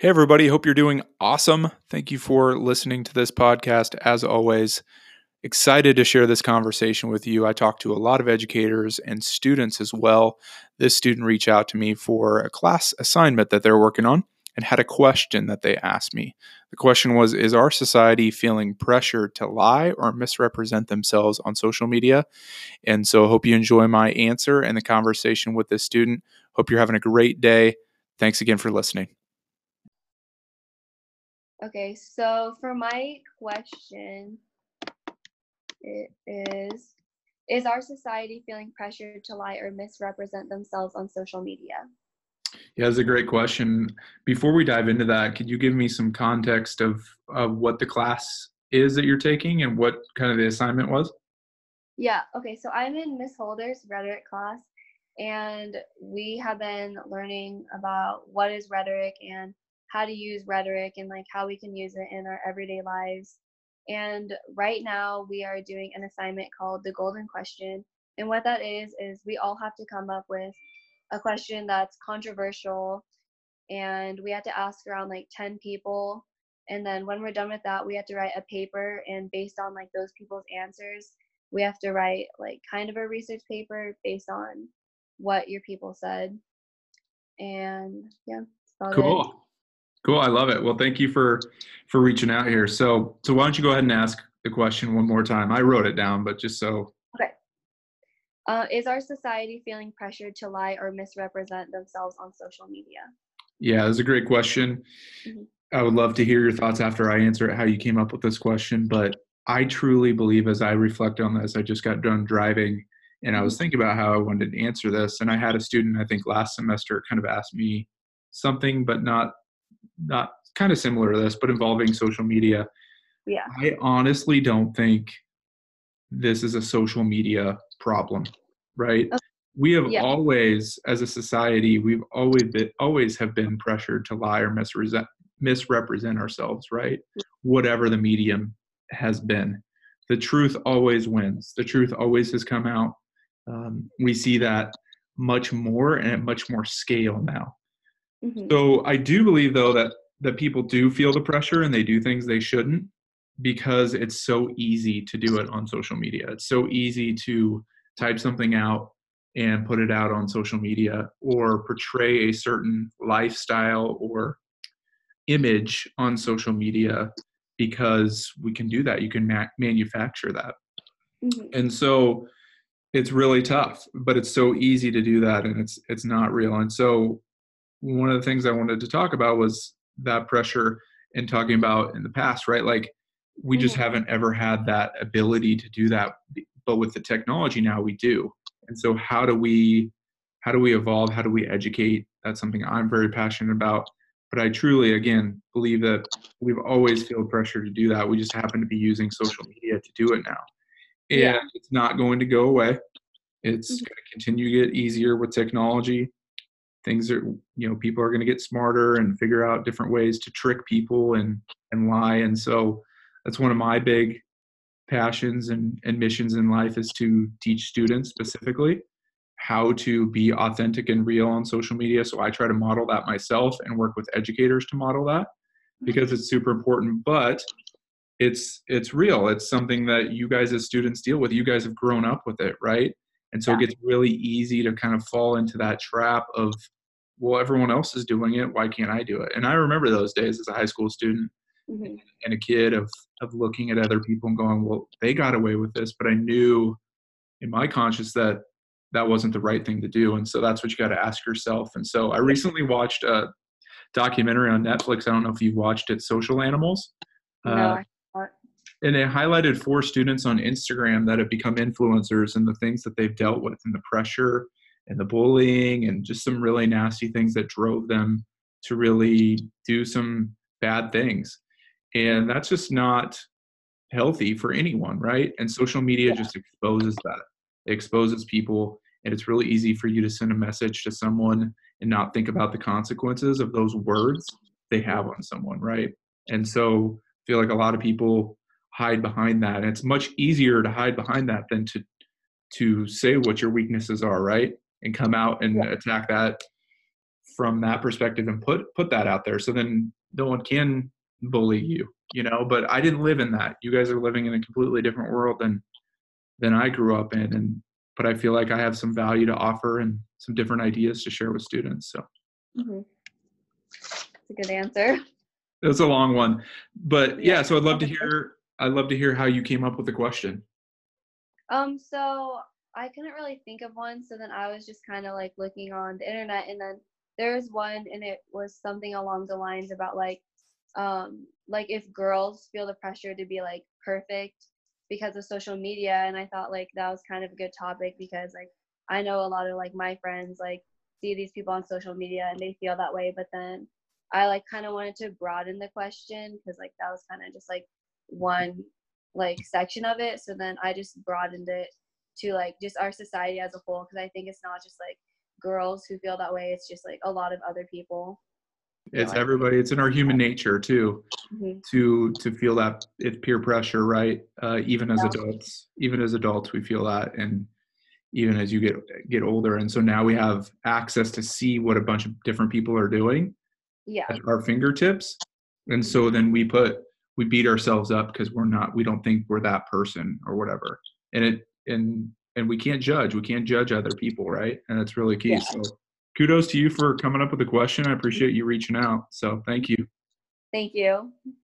Hey, everybody. Hope you're doing awesome. Thank you for listening to this podcast. As always, excited to share this conversation with you. I talk to a lot of educators and students as well. This student reached out to me for a class assignment that they're working on and had a question that they asked me. The question was Is our society feeling pressure to lie or misrepresent themselves on social media? And so I hope you enjoy my answer and the conversation with this student. Hope you're having a great day. Thanks again for listening. Okay, so for my question, it is Is our society feeling pressured to lie or misrepresent themselves on social media? Yeah, that's a great question. Before we dive into that, could you give me some context of, of what the class is that you're taking and what kind of the assignment was? Yeah, okay, so I'm in Miss Holder's rhetoric class, and we have been learning about what is rhetoric and how to use rhetoric and like how we can use it in our everyday lives. And right now we are doing an assignment called the golden question. And what that is is we all have to come up with a question that's controversial and we have to ask around like 10 people and then when we're done with that we have to write a paper and based on like those people's answers we have to write like kind of a research paper based on what your people said and yeah cool. Cool, I love it. Well, thank you for for reaching out here. So, so why don't you go ahead and ask the question one more time? I wrote it down, but just so. Okay. Uh, is our society feeling pressured to lie or misrepresent themselves on social media? Yeah, that's a great question. Mm-hmm. I would love to hear your thoughts after I answer it, how you came up with this question. But I truly believe, as I reflect on this, I just got done driving and I was mm-hmm. thinking about how I wanted to answer this. And I had a student, I think last semester, kind of asked me something, but not not kind of similar to this, but involving social media. Yeah. I honestly don't think this is a social media problem, right? Okay. We have yeah. always, as a society, we've always been always have been pressured to lie or misrepresent misrepresent ourselves, right? Whatever the medium has been. The truth always wins. The truth always has come out. Um, we see that much more and at much more scale now. Mm-hmm. So I do believe though that that people do feel the pressure and they do things they shouldn't because it's so easy to do it on social media. It's so easy to type something out and put it out on social media or portray a certain lifestyle or image on social media because we can do that. You can ma- manufacture that. Mm-hmm. And so it's really tough, but it's so easy to do that and it's it's not real. And so one of the things I wanted to talk about was that pressure and talking about in the past, right? Like we just mm-hmm. haven't ever had that ability to do that, but with the technology now we do. And so how do we how do we evolve? How do we educate? That's something I'm very passionate about. But I truly, again, believe that we've always felt pressure to do that. We just happen to be using social media to do it now. And yeah. it's not going to go away. It's mm-hmm. going to continue to get easier with technology things are you know people are going to get smarter and figure out different ways to trick people and and lie. And so that's one of my big passions and, and missions in life is to teach students specifically how to be authentic and real on social media. So i try to model that myself and work with educators to model that mm-hmm. because it's super important but it's it's real. It's something that you guys as students deal with. You guys have grown up with it right and so yeah. it gets really easy to kind of fall into that trap of, well, everyone else is doing it. Why can't I do it? And I remember those days as a high school student mm-hmm. and a kid of, of looking at other people and going, well, they got away with this. But I knew in my conscience that that wasn't the right thing to do. And so that's what you got to ask yourself. And so I recently watched a documentary on Netflix. I don't know if you've watched it, Social Animals. No, uh, and it highlighted four students on Instagram that have become influencers and the things that they've dealt with and the pressure and the bullying and just some really nasty things that drove them to really do some bad things. And that's just not healthy for anyone, right? And social media just exposes that. It exposes people and it's really easy for you to send a message to someone and not think about the consequences of those words they have on someone, right? And so I feel like a lot of people hide behind that. And it's much easier to hide behind that than to to say what your weaknesses are, right? And come out and yeah. attack that from that perspective and put put that out there so then no one can bully you you know but i didn't live in that you guys are living in a completely different world than than i grew up in and but i feel like i have some value to offer and some different ideas to share with students so mm-hmm. that's a good answer it was a long one but yeah so i'd love to hear i'd love to hear how you came up with the question. Um so i couldn't really think of one so then i was just kind of like looking on the internet and then there was one and it was something along the lines about like um like if girls feel the pressure to be like perfect because of social media and i thought like that was kind of a good topic because like i know a lot of like my friends like see these people on social media and they feel that way but then i like kind of wanted to broaden the question because like that was kind of just like one like section of it. So then i just broadened it to like just our society as a whole because i think it's not just like girls who feel that way. It's just like a lot of other people. It's everybody. It's in our human nature too mm-hmm. to to feel that it's peer pressure right? Uh, even as adults even as adults we feel that. And even as you get get older. And so now we have access to see what a bunch of different people are doing yeah. at our fingertips. And so then we put we beat ourselves up because we're not we don't think we're that person or whatever and it and and we can't judge we can't judge other people right and that's really key yeah. so kudos to you for coming up with a question. I appreciate you reaching out. So thank you. Thank you.